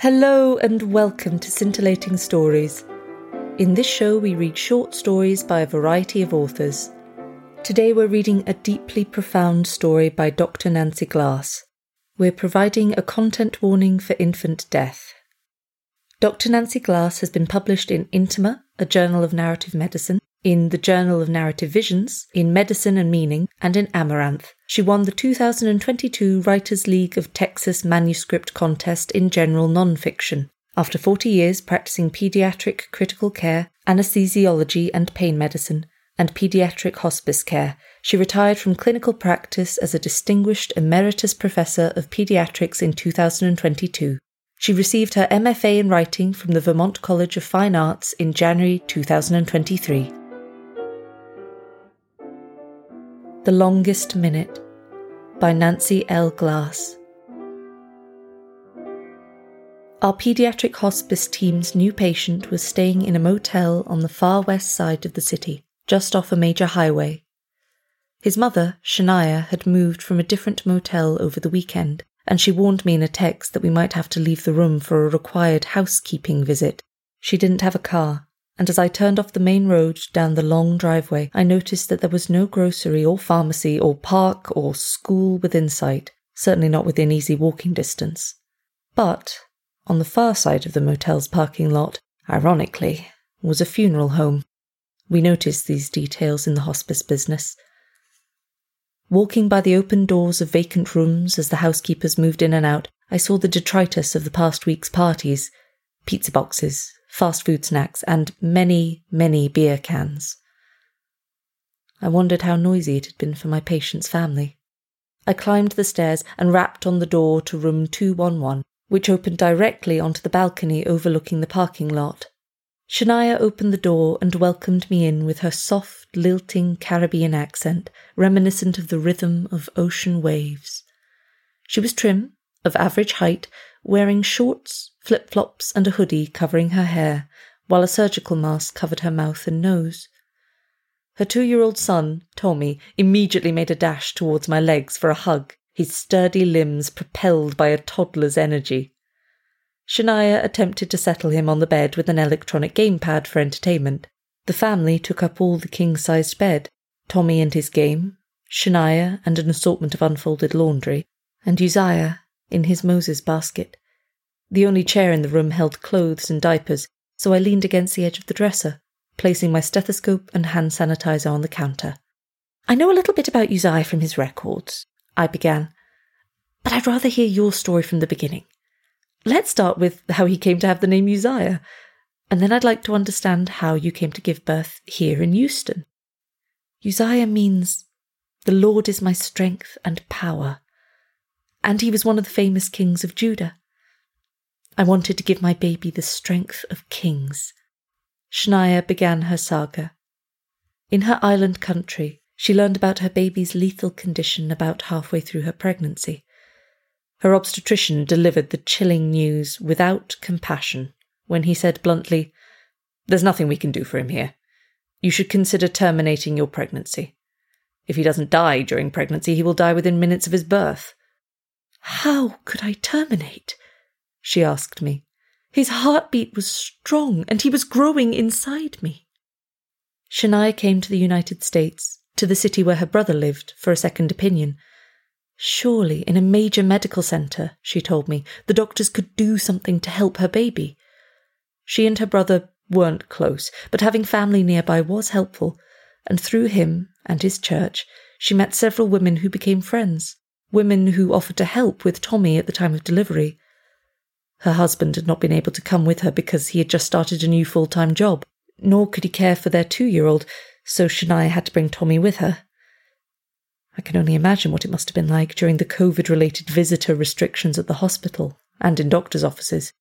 Hello and welcome to Scintillating Stories. In this show, we read short stories by a variety of authors. Today, we're reading a deeply profound story by Dr. Nancy Glass. We're providing a content warning for infant death. Dr. Nancy Glass has been published in Intima, a journal of narrative medicine, in the Journal of Narrative Visions, in Medicine and Meaning, and in Amaranth. She won the 2022 Writers League of Texas Manuscript Contest in General Nonfiction. After 40 years practicing pediatric critical care, anesthesiology and pain medicine, and pediatric hospice care, she retired from clinical practice as a distinguished emeritus professor of pediatrics in 2022. She received her MFA in writing from the Vermont College of Fine Arts in January 2023. The Longest Minute by Nancy L. Glass. Our paediatric hospice team's new patient was staying in a motel on the far west side of the city, just off a major highway. His mother, Shania, had moved from a different motel over the weekend, and she warned me in a text that we might have to leave the room for a required housekeeping visit. She didn't have a car, and as I turned off the main road down the long driveway, I noticed that there was no grocery or pharmacy or park or school within sight, certainly not within easy walking distance. But on the far side of the motel's parking lot, ironically, was a funeral home. We noticed these details in the hospice business. Walking by the open doors of vacant rooms as the housekeepers moved in and out, I saw the detritus of the past week's parties pizza boxes, fast food snacks, and many, many beer cans. I wondered how noisy it had been for my patient's family. I climbed the stairs and rapped on the door to room 211, which opened directly onto the balcony overlooking the parking lot. Shania opened the door and welcomed me in with her soft, lilting Caribbean accent, reminiscent of the rhythm of ocean waves. She was trim, of average height, wearing shorts, flip flops, and a hoodie covering her hair, while a surgical mask covered her mouth and nose. Her two year old son, Tommy, immediately made a dash towards my legs for a hug, his sturdy limbs propelled by a toddler's energy. Shania attempted to settle him on the bed with an electronic gamepad for entertainment. The family took up all the king sized bed Tommy and his game, Shania and an assortment of unfolded laundry, and Uzziah in his Moses basket. The only chair in the room held clothes and diapers, so I leaned against the edge of the dresser, placing my stethoscope and hand sanitizer on the counter. I know a little bit about Uzziah from his records, I began, but I'd rather hear your story from the beginning. Let's start with how he came to have the name Uzziah, and then I'd like to understand how you came to give birth here in Houston. Uzziah means, The Lord is my strength and power, and he was one of the famous kings of Judah. I wanted to give my baby the strength of kings. Shania began her saga. In her island country, she learned about her baby's lethal condition about halfway through her pregnancy. Her obstetrician delivered the chilling news without compassion when he said bluntly, There's nothing we can do for him here. You should consider terminating your pregnancy. If he doesn't die during pregnancy, he will die within minutes of his birth. How could I terminate? she asked me. His heartbeat was strong, and he was growing inside me. Shania came to the United States, to the city where her brother lived, for a second opinion. Surely, in a major medical centre, she told me, the doctors could do something to help her baby. She and her brother weren't close, but having family nearby was helpful, and through him and his church, she met several women who became friends, women who offered to help with Tommy at the time of delivery. Her husband had not been able to come with her because he had just started a new full time job, nor could he care for their two year old, so Shania had to bring Tommy with her. I can only imagine what it must have been like during the COVID related visitor restrictions at the hospital and in doctors' offices.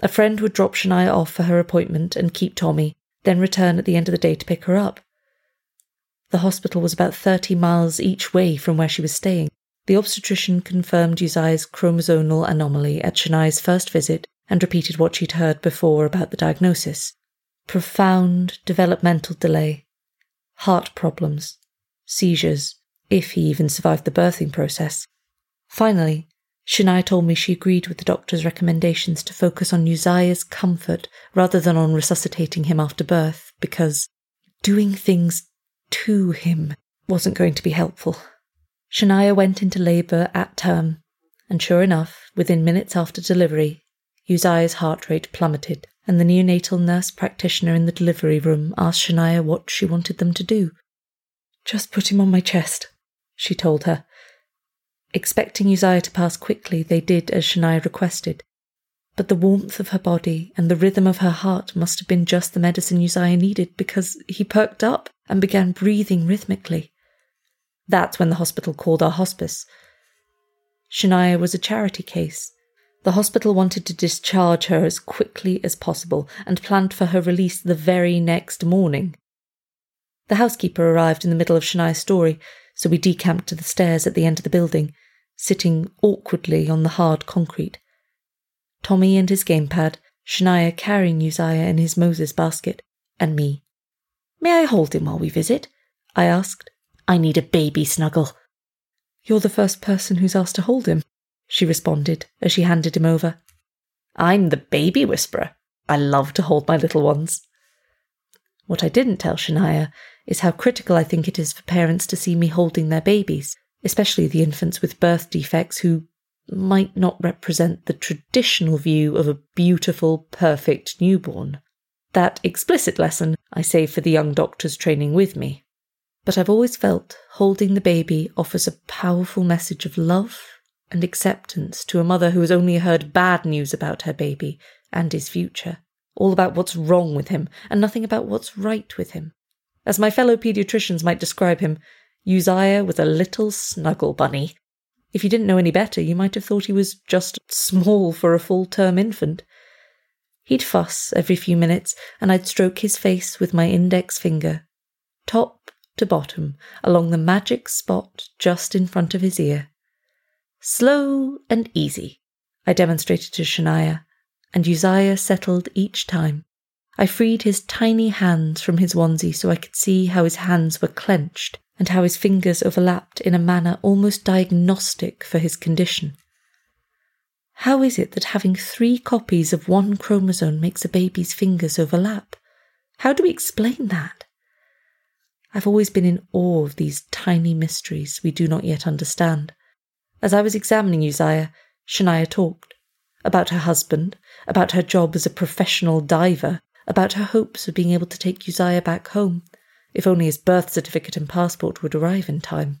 A friend would drop Shania off for her appointment and keep Tommy, then return at the end of the day to pick her up. The hospital was about 30 miles each way from where she was staying, the obstetrician confirmed Uzziah's chromosomal anomaly at Shania's first visit and repeated what she'd heard before about the diagnosis. Profound developmental delay, heart problems, seizures, if he even survived the birthing process. Finally, Shania told me she agreed with the doctor's recommendations to focus on Uzziah's comfort rather than on resuscitating him after birth because doing things to him wasn't going to be helpful. Shania went into labour at term, and sure enough, within minutes after delivery, Uzziah's heart rate plummeted, and the neonatal nurse practitioner in the delivery room asked Shania what she wanted them to do. Just put him on my chest, she told her. Expecting Uzziah to pass quickly, they did as Shania requested. But the warmth of her body and the rhythm of her heart must have been just the medicine Uzziah needed because he perked up and began breathing rhythmically. That's when the hospital called our hospice. Shania was a charity case. The hospital wanted to discharge her as quickly as possible and planned for her release the very next morning. The housekeeper arrived in the middle of Shania's story, so we decamped to the stairs at the end of the building, sitting awkwardly on the hard concrete. Tommy and his gamepad, Shania carrying Uzziah in his Moses basket, and me. May I hold him while we visit? I asked. I need a baby snuggle. You're the first person who's asked to hold him, she responded as she handed him over. I'm the baby whisperer. I love to hold my little ones. What I didn't tell Shania is how critical I think it is for parents to see me holding their babies, especially the infants with birth defects who might not represent the traditional view of a beautiful, perfect newborn. That explicit lesson I save for the young doctors training with me. But I've always felt holding the baby offers a powerful message of love and acceptance to a mother who has only heard bad news about her baby and his future, all about what's wrong with him and nothing about what's right with him. As my fellow paediatricians might describe him, Uzziah was a little snuggle bunny. If you didn't know any better, you might have thought he was just small for a full term infant. He'd fuss every few minutes, and I'd stroke his face with my index finger, top to bottom, along the magic spot just in front of his ear. Slow and easy, I demonstrated to Shania, and Uzziah settled each time. I freed his tiny hands from his onesie so I could see how his hands were clenched and how his fingers overlapped in a manner almost diagnostic for his condition. How is it that having three copies of one chromosome makes a baby's fingers overlap? How do we explain that? I've always been in awe of these tiny mysteries we do not yet understand. As I was examining Uzziah, Shania talked about her husband, about her job as a professional diver, about her hopes of being able to take Uzziah back home, if only his birth certificate and passport would arrive in time.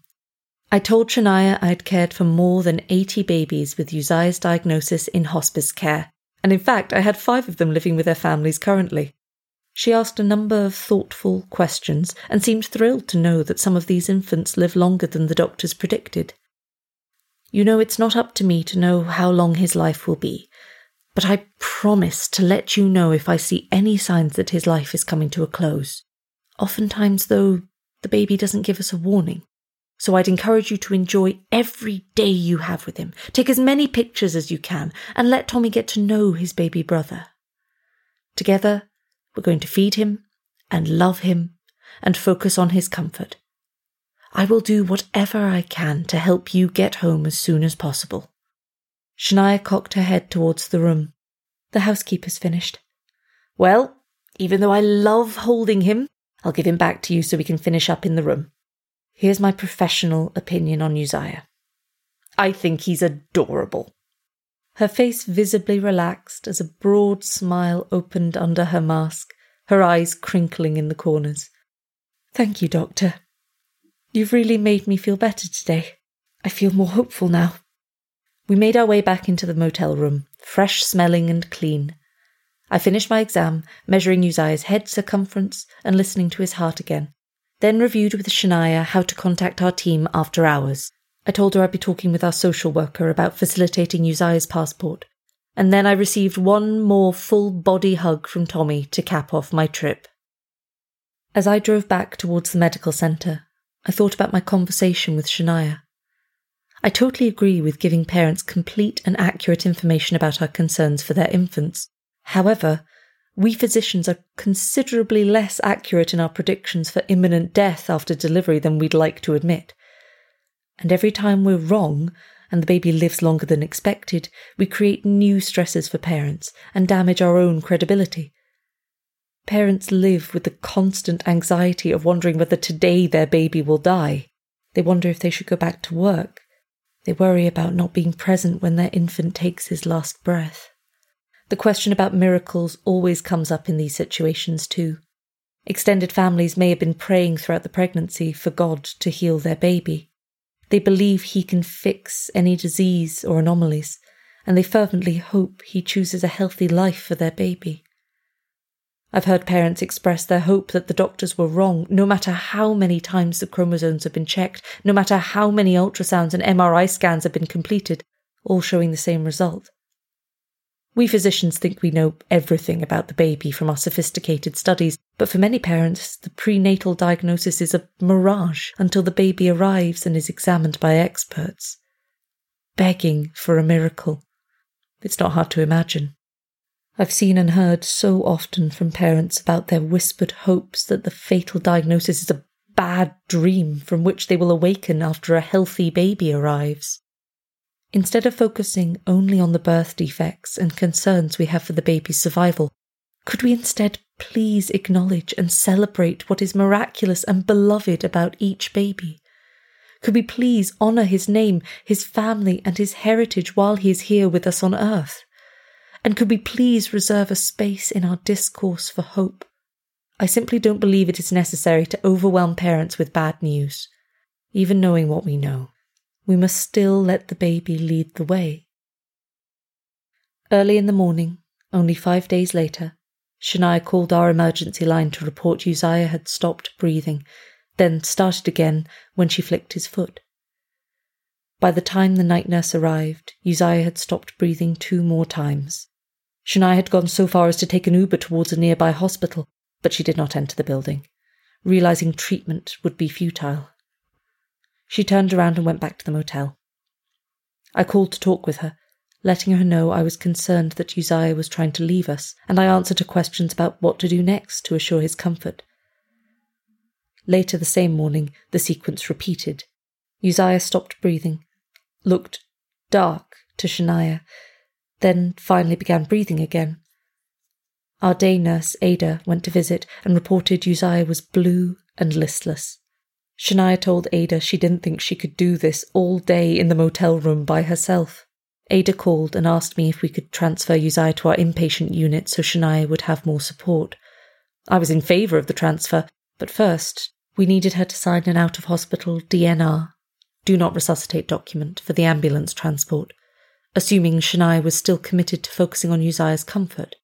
I told Shania I had cared for more than 80 babies with Uzziah's diagnosis in hospice care, and in fact, I had five of them living with their families currently. She asked a number of thoughtful questions and seemed thrilled to know that some of these infants live longer than the doctors predicted. You know, it's not up to me to know how long his life will be, but I promise to let you know if I see any signs that his life is coming to a close. Oftentimes, though, the baby doesn't give us a warning. So I'd encourage you to enjoy every day you have with him. Take as many pictures as you can and let Tommy get to know his baby brother. Together, we're going to feed him and love him and focus on his comfort. I will do whatever I can to help you get home as soon as possible. Shania cocked her head towards the room. The housekeeper's finished. Well, even though I love holding him, I'll give him back to you so we can finish up in the room. Here's my professional opinion on Uzziah. I think he's adorable. Her face visibly relaxed as a broad smile opened under her mask, her eyes crinkling in the corners. Thank you, Doctor. You've really made me feel better today. I feel more hopeful now. We made our way back into the motel room, fresh smelling and clean. I finished my exam, measuring Uzziah's head circumference and listening to his heart again. Then reviewed with Shania how to contact our team after hours. I told her I'd be talking with our social worker about facilitating Uzziah's passport. And then I received one more full body hug from Tommy to cap off my trip. As I drove back towards the medical centre, I thought about my conversation with Shania. I totally agree with giving parents complete and accurate information about our concerns for their infants. However, we physicians are considerably less accurate in our predictions for imminent death after delivery than we'd like to admit. And every time we're wrong, and the baby lives longer than expected, we create new stresses for parents and damage our own credibility. Parents live with the constant anxiety of wondering whether today their baby will die. They wonder if they should go back to work. They worry about not being present when their infant takes his last breath. The question about miracles always comes up in these situations too. Extended families may have been praying throughout the pregnancy for God to heal their baby. They believe He can fix any disease or anomalies, and they fervently hope He chooses a healthy life for their baby. I've heard parents express their hope that the doctors were wrong, no matter how many times the chromosomes have been checked, no matter how many ultrasounds and MRI scans have been completed, all showing the same result. We physicians think we know everything about the baby from our sophisticated studies, but for many parents, the prenatal diagnosis is a mirage until the baby arrives and is examined by experts. Begging for a miracle. It's not hard to imagine. I've seen and heard so often from parents about their whispered hopes that the fatal diagnosis is a bad dream from which they will awaken after a healthy baby arrives. Instead of focusing only on the birth defects and concerns we have for the baby's survival, could we instead please acknowledge and celebrate what is miraculous and beloved about each baby? Could we please honour his name, his family, and his heritage while he is here with us on earth? And could we please reserve a space in our discourse for hope? I simply don't believe it is necessary to overwhelm parents with bad news, even knowing what we know we must still let the baby lead the way. Early in the morning, only five days later, Shania called our emergency line to report Uzziah had stopped breathing, then started again when she flicked his foot. By the time the night nurse arrived, Uzziah had stopped breathing two more times. Shania had gone so far as to take an Uber towards a nearby hospital, but she did not enter the building, realizing treatment would be futile. She turned around and went back to the motel. I called to talk with her, letting her know I was concerned that Uzziah was trying to leave us, and I answered her questions about what to do next to assure his comfort. Later the same morning, the sequence repeated. Uzziah stopped breathing, looked dark to Shania, then finally began breathing again. Our day nurse, Ada, went to visit and reported Uzziah was blue and listless. Shania told Ada she didn't think she could do this all day in the motel room by herself. Ada called and asked me if we could transfer Uzziah to our inpatient unit so Shania would have more support. I was in favour of the transfer, but first we needed her to sign an out of hospital DNR, do not resuscitate document, for the ambulance transport, assuming Shania was still committed to focusing on Uzziah's comfort.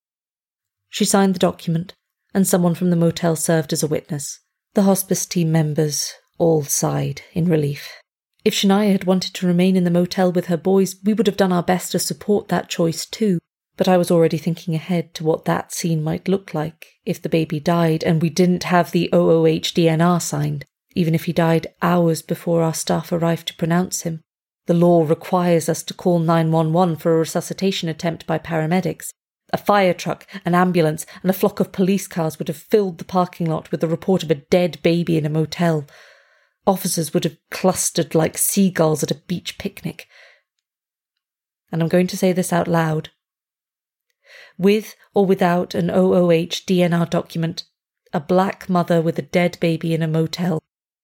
She signed the document, and someone from the motel served as a witness. The hospice team members all sighed in relief. If Shania had wanted to remain in the motel with her boys, we would have done our best to support that choice too. But I was already thinking ahead to what that scene might look like if the baby died and we didn't have the OOH DNR signed, even if he died hours before our staff arrived to pronounce him. The law requires us to call 911 for a resuscitation attempt by paramedics, a fire truck, an ambulance, and a flock of police cars would have filled the parking lot with the report of a dead baby in a motel. Officers would have clustered like seagulls at a beach picnic. And I'm going to say this out loud. With or without an OOH DNR document, a black mother with a dead baby in a motel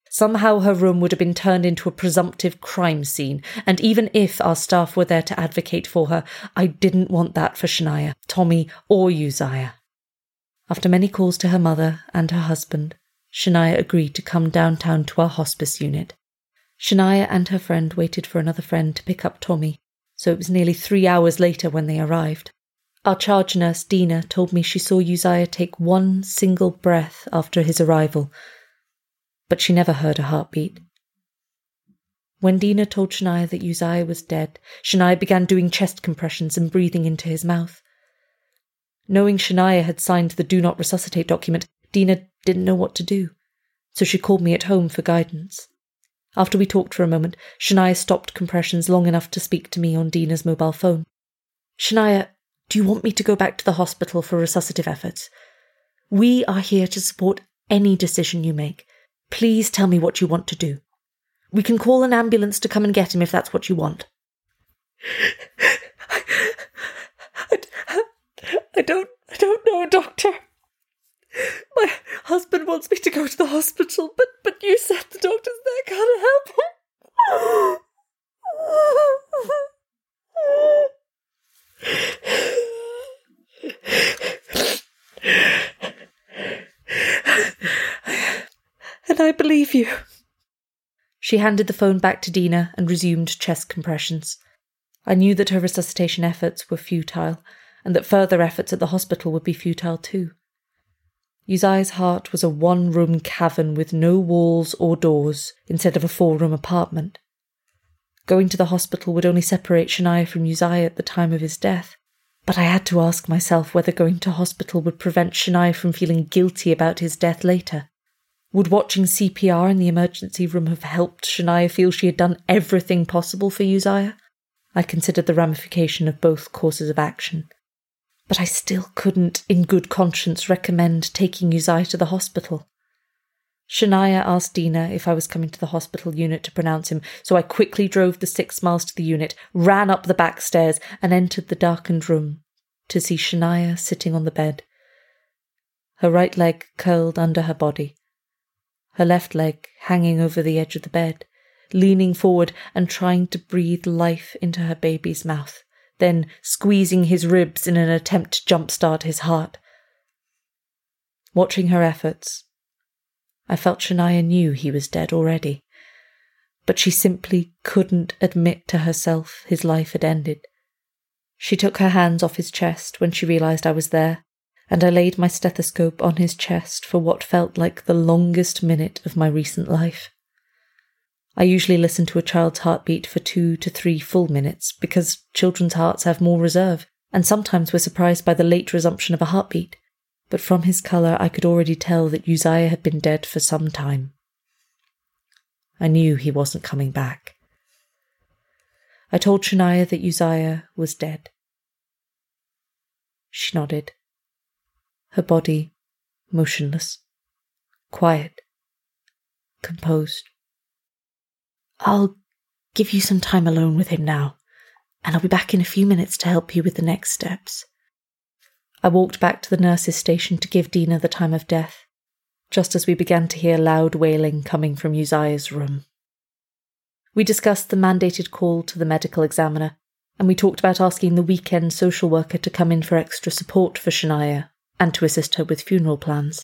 Somehow her room would have been turned into a presumptive crime scene, and even if our staff were there to advocate for her, I didn't want that for Shania, Tommy, or Uzziah. After many calls to her mother and her husband, Shania agreed to come downtown to our hospice unit. Shania and her friend waited for another friend to pick up Tommy, so it was nearly three hours later when they arrived. Our charge nurse, Dina, told me she saw Uzziah take one single breath after his arrival but she never heard a heartbeat. When Dina told Shania that Uzziah was dead, Shania began doing chest compressions and breathing into his mouth. Knowing Shania had signed the do not resuscitate document, Dina didn't know what to do, so she called me at home for guidance. After we talked for a moment, Shania stopped compressions long enough to speak to me on Dina's mobile phone. Shania, do you want me to go back to the hospital for resuscitative efforts? We are here to support any decision you make. Please tell me what you want to do. We can call an ambulance to come and get him if that's what you want. I, I, I don't I don't know, doctor. My husband wants me to go to the hospital, but but you said the doctor's there can't help him. and I believe you. She handed the phone back to Dina and resumed chest compressions. I knew that her resuscitation efforts were futile, and that further efforts at the hospital would be futile too. Uzziah's heart was a one room cavern with no walls or doors instead of a four room apartment. Going to the hospital would only separate Shania from Uzziah at the time of his death, but I had to ask myself whether going to hospital would prevent Shania from feeling guilty about his death later. Would watching CPR in the emergency room have helped Shania feel she had done everything possible for Uzziah? I considered the ramification of both courses of action. But I still couldn't, in good conscience, recommend taking Uzziah to the hospital. Shania asked Dina if I was coming to the hospital unit to pronounce him, so I quickly drove the six miles to the unit, ran up the back stairs, and entered the darkened room to see Shania sitting on the bed. Her right leg curled under her body, her left leg hanging over the edge of the bed, leaning forward and trying to breathe life into her baby's mouth, then squeezing his ribs in an attempt to jumpstart his heart. Watching her efforts, I felt Shania knew he was dead already, but she simply couldn't admit to herself his life had ended. She took her hands off his chest when she realized I was there, and I laid my stethoscope on his chest for what felt like the longest minute of my recent life. I usually listen to a child's heartbeat for two to three full minutes because children's hearts have more reserve, and sometimes we're surprised by the late resumption of a heartbeat but from his colour I could already tell that Uzziah had been dead for some time. I knew he wasn't coming back. I told Shania that Uzziah was dead. She nodded, her body motionless, quiet, composed. I'll give you some time alone with him now, and I'll be back in a few minutes to help you with the next steps. I walked back to the nurse's station to give Dina the time of death, just as we began to hear loud wailing coming from Uzziah's room. We discussed the mandated call to the medical examiner, and we talked about asking the weekend social worker to come in for extra support for Shania and to assist her with funeral plans.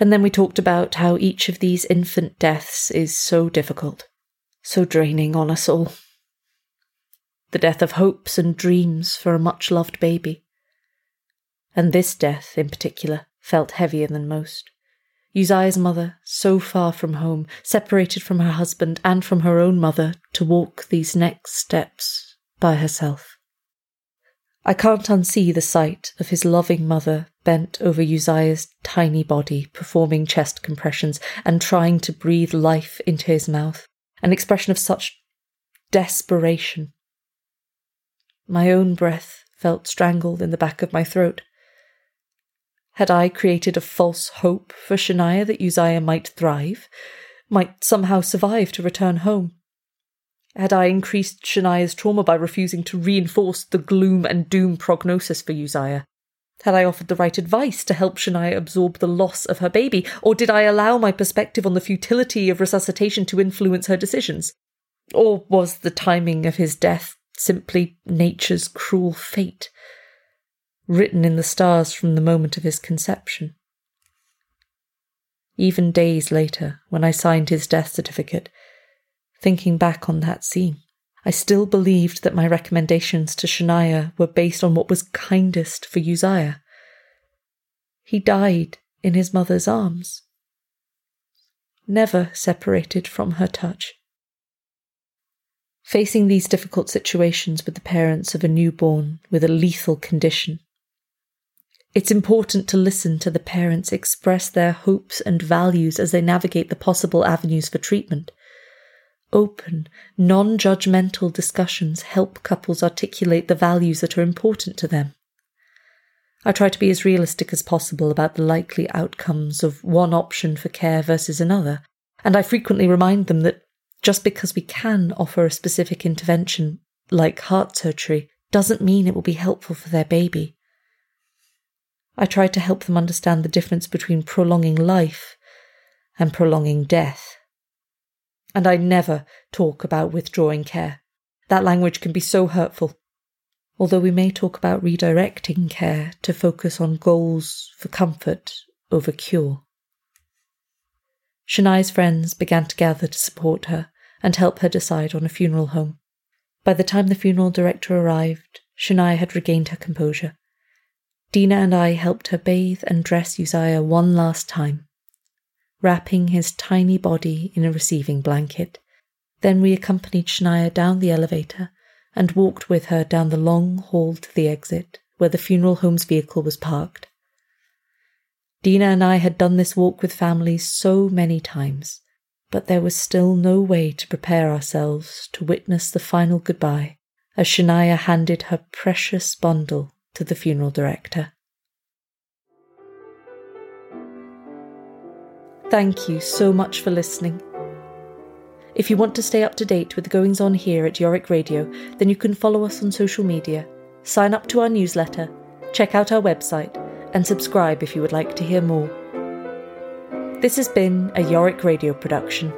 And then we talked about how each of these infant deaths is so difficult, so draining on us all. The death of hopes and dreams for a much loved baby and this death in particular felt heavier than most. Uzziah's mother, so far from home, separated from her husband and from her own mother, to walk these next steps by herself. I can't unsee the sight of his loving mother bent over Uzziah's tiny body, performing chest compressions and trying to breathe life into his mouth, an expression of such desperation. My own breath felt strangled in the back of my throat. Had I created a false hope for Shania that Uzziah might thrive, might somehow survive to return home? Had I increased Shania's trauma by refusing to reinforce the gloom and doom prognosis for Uzziah? Had I offered the right advice to help Shania absorb the loss of her baby, or did I allow my perspective on the futility of resuscitation to influence her decisions? Or was the timing of his death simply nature's cruel fate? written in the stars from the moment of his conception. Even days later, when I signed his death certificate, thinking back on that scene, I still believed that my recommendations to Shania were based on what was kindest for Uzziah. He died in his mother's arms, never separated from her touch. Facing these difficult situations with the parents of a newborn with a lethal condition, it's important to listen to the parents express their hopes and values as they navigate the possible avenues for treatment. Open, non judgmental discussions help couples articulate the values that are important to them. I try to be as realistic as possible about the likely outcomes of one option for care versus another, and I frequently remind them that just because we can offer a specific intervention like heart surgery, doesn't mean it will be helpful for their baby. I try to help them understand the difference between prolonging life and prolonging death. And I never talk about withdrawing care. That language can be so hurtful. Although we may talk about redirecting care to focus on goals for comfort over cure. Shania's friends began to gather to support her and help her decide on a funeral home. By the time the funeral director arrived, Shania had regained her composure. Dina and I helped her bathe and dress Uzziah one last time, wrapping his tiny body in a receiving blanket. Then we accompanied Shania down the elevator and walked with her down the long hall to the exit where the funeral home's vehicle was parked. Dina and I had done this walk with families so many times, but there was still no way to prepare ourselves to witness the final goodbye as Shania handed her precious bundle to the funeral director. Thank you so much for listening. If you want to stay up to date with the goings on here at Yorick Radio, then you can follow us on social media, sign up to our newsletter, check out our website, and subscribe if you would like to hear more. This has been a Yorick Radio production.